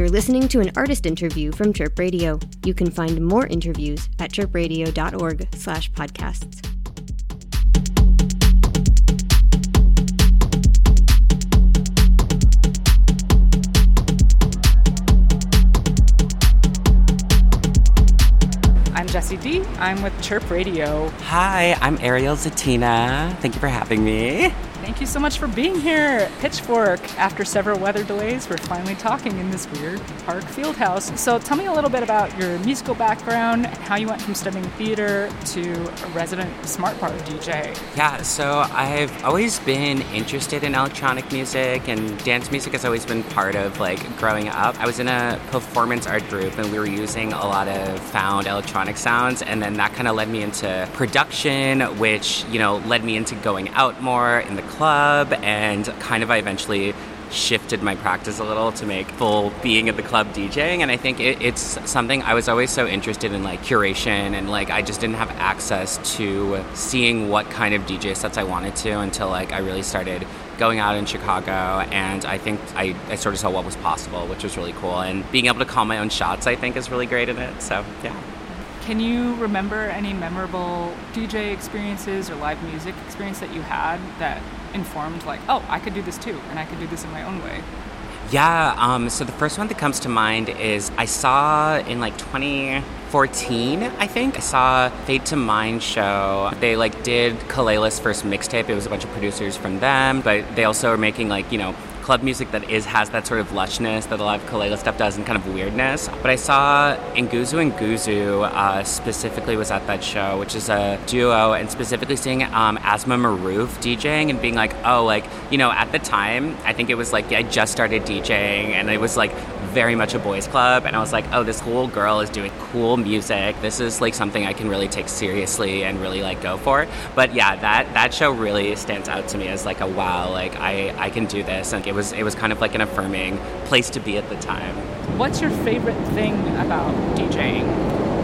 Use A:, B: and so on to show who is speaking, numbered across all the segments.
A: You're listening to an artist interview from Chirp Radio. You can find more interviews at chirpradio.org slash podcasts.
B: I'm Jessi D. I'm with Chirp Radio.
C: Hi, I'm Ariel Zetina. Thank you for having me.
B: Thank you so much for being here. Pitchfork. After several weather delays, we're finally talking in this weird park field house. So tell me a little bit about your musical background, how you went from studying theater to a resident Smartbar DJ.
C: Yeah, so I've always been interested in electronic music and dance music has always been part of like growing up. I was in a performance art group and we were using a lot of found electronic sounds and then that kind of led me into production, which, you know, led me into going out more in the club and kind of I eventually shifted my practice a little to make full being at the club DJing and I think it, it's something I was always so interested in like curation and like I just didn't have access to seeing what kind of DJ sets I wanted to until like I really started going out in Chicago and I think I, I sort of saw what was possible which was really cool and being able to call my own shots I think is really great in it so yeah.
B: Can you remember any memorable DJ experiences or live music experience that you had that informed like, oh, I could do this too, and I could do this in my own way?
C: Yeah, um, so the first one that comes to mind is I saw in like 2014, I think, I saw Fade to Mind show. They like did Kelela's first mixtape. It was a bunch of producers from them, but they also are making like, you know, club music that is has that sort of lushness that a lot of Kelela stuff does and kind of weirdness. But I saw Nguzunguzu uh, specifically was at that show, which is a duo, and specifically seeing um, Asma Maroof DJing and being like, oh, like you know, at the time, I think it was like I just started DJing, and it was like very much a boys club and i was like oh this cool girl is doing cool music. This is like something i can really take seriously and really like go for. But yeah that that show really stands out to me as like a wow like i i can do this. And it was it was kind of like an affirming place to be at the time
B: what's your favorite thing about djing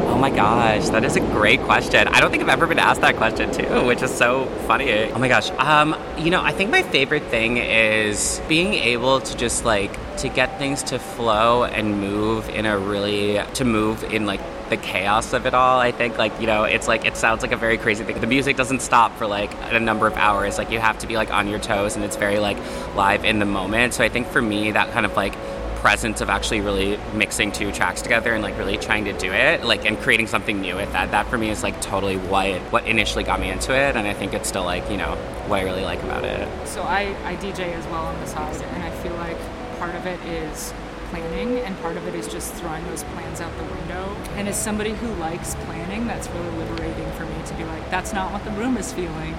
C: Oh my gosh, that is a great question. I don't think I've ever been asked that question too, which is so funny. Oh my gosh. Um, you know, I think my favorite thing is being able to just like to get things to flow and move in a really to move in like the chaos of it all. I think like, you know, it's like it sounds like a very crazy thing. The music doesn't stop for like a number of hours. Like you have to be like on your toes and it's very like live in the moment. So I think for me that kind of like presence of actually really mixing two tracks together and like really trying to do it like and creating something new with that that for me is like totally what what initially got me into it and i think it's still like you know what i really like about it
B: so i i dj as well on the side and i feel like part of it is planning and part of it is just throwing those plans out the window. And as somebody who likes planning that's really liberating for me to be like that's not what the room is feeling.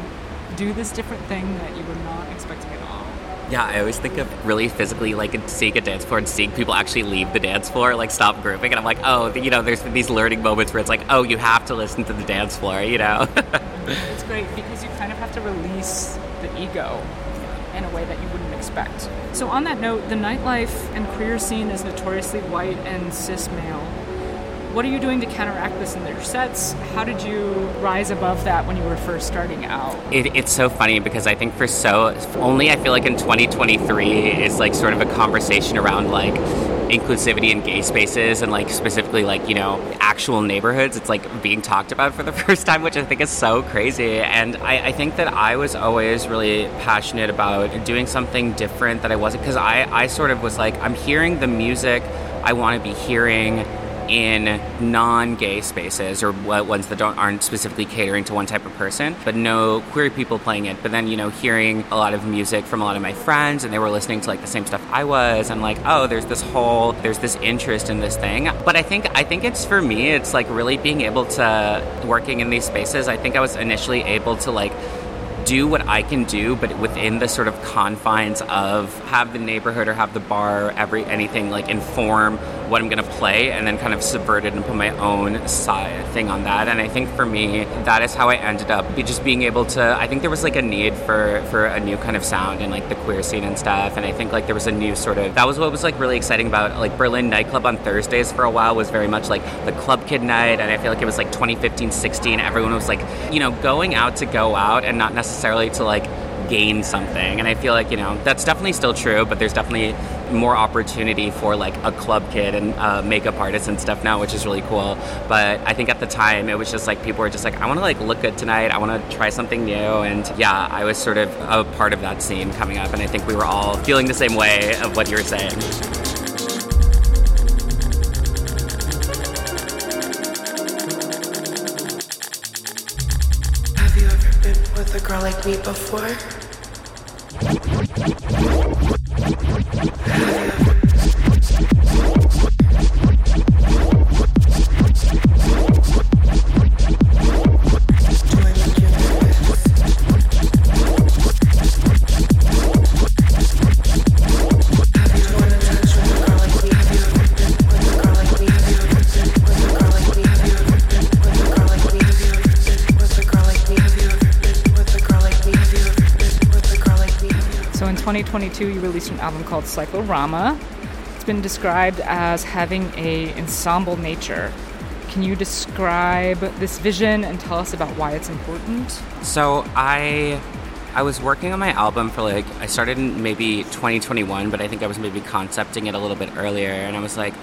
B: Do this different thing that you were not expecting at all
C: yeah, I always think of really physically like seeing a dance floor and seeing people actually leave the dance floor, like stop grouping, and I'm like, oh, you know, there's these learning moments where it's like, oh, you have to listen to the dance floor, you know.
B: it's great because you kind of have to release the ego in a way that you expect. So on that note, the nightlife and queer scene is notoriously white and cis male. What are you doing to counteract this in your sets? How did you rise above that when you were first starting out?
C: It, it's so funny because I think for so only I feel like in 2023 is like sort of a conversation around like inclusivity in gay spaces and like specifically like you know actual neighborhoods it's like being talked about for the first time which i think is so crazy. And i, I think that i was always really passionate about doing something different that i wasn't because I, I sort of was like i'm hearing the music i want to be hearing in non-gay spaces or ones that don't aren't specifically catering to one type of person, but no queer people playing it. But then you know, hearing a lot of music from a lot of my friends, and they were listening to like the same stuff I was. I'm like, oh, there's this whole there's this interest in this thing. But I think I think it's for me, it's like really being able to working in these spaces. I think I was initially able to like do what I can do, but within the sort of confines of have the neighborhood or have the bar, every anything like inform what I'm going to play, and then kind of subvert it and put my own side thing on that. And I think for me, that is how I ended up just being able to. I think there was like a need for for a new kind of sound in like the queer scene and stuff. And I think like there was a new sort of that was what was like really exciting about like Berlin nightclub on Thursdays for a while was very much like the club kid night, and I feel like it was like 2015, 16. Everyone was like you know going out to go out and not necessarily necessarily to like gain something. And I feel like, you know, that's definitely still true, but there's definitely more opportunity for like a club kid and uh, makeup artists and stuff now, which is really cool. But I think at the time it was just like people were just like, I want to like look good tonight. I want to try something new. And yeah, I was sort of a part of that scene coming up. And I think we were all feeling the same way of what you were saying.
D: With a girl like me before?
B: 2022, you released an album called Cyclorama. It's been described as having a ensemble nature. Can you describe this vision and tell us about why it's important?
C: So I I was working on my album for like I started in maybe 2021, but I think I was maybe concepting it a little bit earlier and I was like,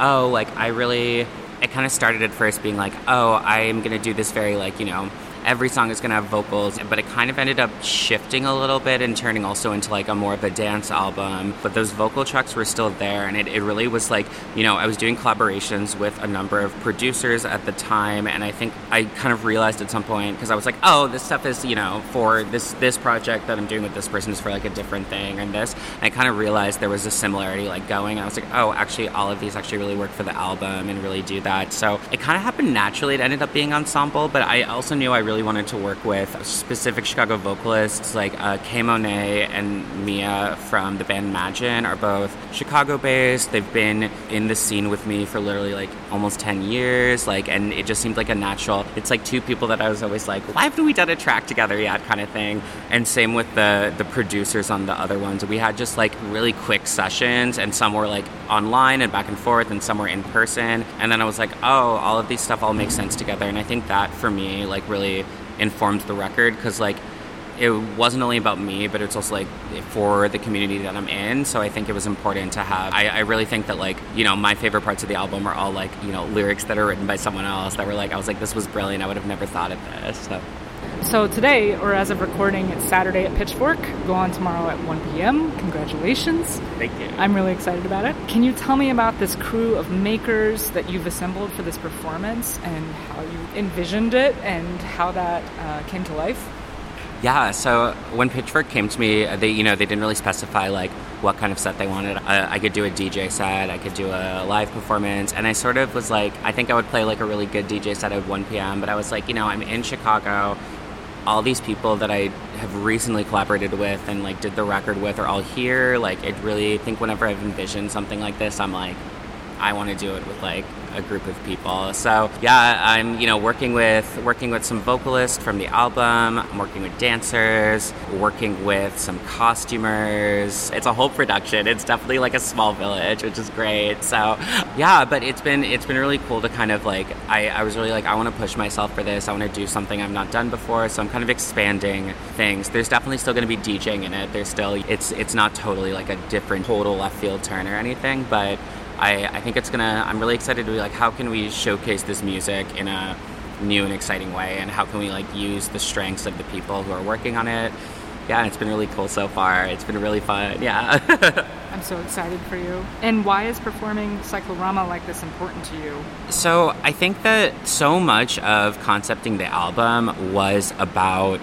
C: "Oh, like I really it kind of started at first being like, "Oh, I am going to do this very like, you know, every song is going to have vocals, but it kind of ended up shifting a little bit and turning also into like a more of a dance album. But those vocal tracks were still there, and it, it really was like, you know, I was doing collaborations with a number of producers at the time, and I think I kind of realized at some point because I was like, oh, this stuff is, you know, for this this project that I'm doing with this person is for like a different thing, and this. And I kind of realized there was a similarity like going. And I was like, oh, actually, all of these actually really work for the album and really do that. So it kind of happened naturally. It ended up being ensemble, but I also knew I really wanted to work with specific Chicago vocalists like uh, Kay Monet and Mia from the band Imagine are both Chicago based. They've been in the scene with me for literally like almost 10 years. Like, and it just seemed like a natural, it's like two people that I was always like, why haven't we done a track together yet kind of thing. And same with the, the producers on the other ones. We had just like really quick sessions and some were like online and back and forth and some were in person. And then I was like, oh, all of these stuff all makes sense together. And I think that for me, like really informed the record because like it wasn't only about me, but it's also like for the community that I'm in. So I think it was important to have. I, I, really think that like you know my favorite parts of the album are all like you know lyrics that are written by someone else that were like I was like this was brilliant. I would have never thought of this. So.
B: So today, or as of recording, it's Saturday at Pitchfork. Go on tomorrow at 1 p.m. Congratulations.
C: Thank you.
B: I'm really excited about it. Can you tell me about this crew of makers that you've assembled for this performance and how you envisioned it and how that uh, came to life?
C: Yeah, so when Pitchfork came to me, they you know they didn't really specify like what kind of set they wanted. I, I, could do a DJ set, I could do a live performance, and I sort of was like, I think I would play like a really good DJ set at 1 p.m. But I was like, you know, I'm in Chicago. All these people that I have recently collaborated with and like did the record with are all here. Like, it really I think whenever I've envisioned something like this, I'm like, I want to do it with like a group of people. So yeah, I'm you know working with working with some vocalists from the album. I'm working with dancers, working with some costumers. It's a whole production. It's definitely like a small village, which is great. So yeah, but it's been it's been really cool to kind of like I, I was really like I want to push myself for this. I want to do something I've not done before. So I'm kind of expanding things. There's definitely still going to be DJing in it. There's still it's it's not totally like a different total left field turn or anything, but I, I think it's gonna. I'm really excited to be like, how can we showcase this music in a new and exciting way, and how can we like use the strengths of the people who are working on it. Yeah, it's been really cool so far. It's been really fun. Yeah.
B: I'm so excited for you. And why is performing Cyclorama like this important to you?
C: So I think that so much of concepting the album was about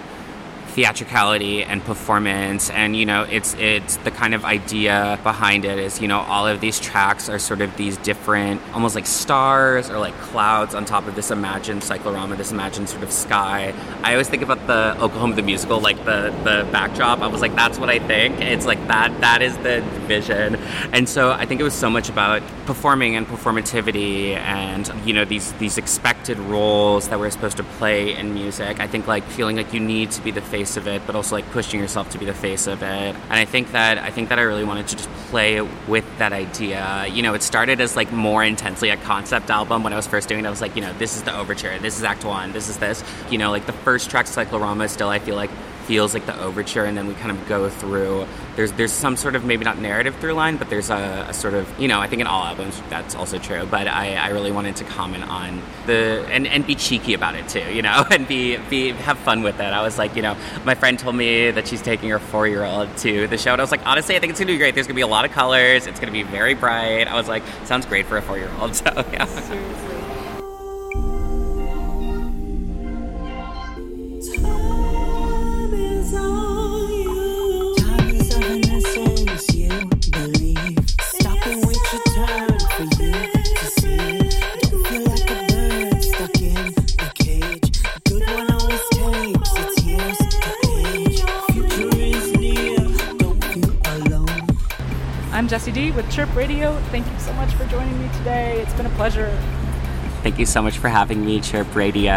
C: theatricality and performance and you know it's it's the kind of idea behind it is you know all of these tracks are sort of these different almost like stars or like clouds on top of this imagined cyclorama this imagined sort of sky. I always think about the oklahoma the musical like the the backdrop. I was like that's what i think. It's like that that is the vision. And so i think it was so much about performing and performativity and you know these these expected roles that we're supposed to play in music. I think like feeling like you need to be the face of it, but also like pushing yourself to be the face of it. And I think that I think that I really wanted to just play with that idea. You know, it started as like more intensely a concept album when I was first doing it. I was like, you know, this is the overture, this is Act One, this is this. You know, like the first track, Cyclorama, still I feel like feels like the overture, and then we kind of go through. There's there's some sort of maybe not narrative through line, but there's a, a sort of you know I think in all albums that's also true. But I, I really wanted to comment on the and, and be cheeky about it too, you know, and be be have fun with it. I was like, you know, my friend told me that she's taking her four year old to the show, and I was like, honestly, I think it's gonna be great. There's gonna be a lot of colors. It's gonna be very bright. I was like, sounds great for a four year old. So yeah.
E: Seriously. I'm Jessi D with Chirp Radio. Thank you so much for joining me today. It's been a pleasure.
C: Thank you so much for having me, Chirp Radio.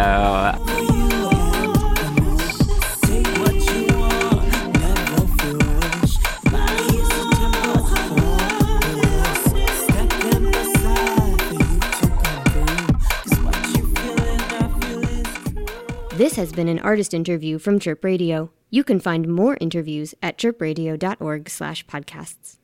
A: This has been an artist interview from Chirp Radio. You can find more interviews at chirpradio.org/podcasts.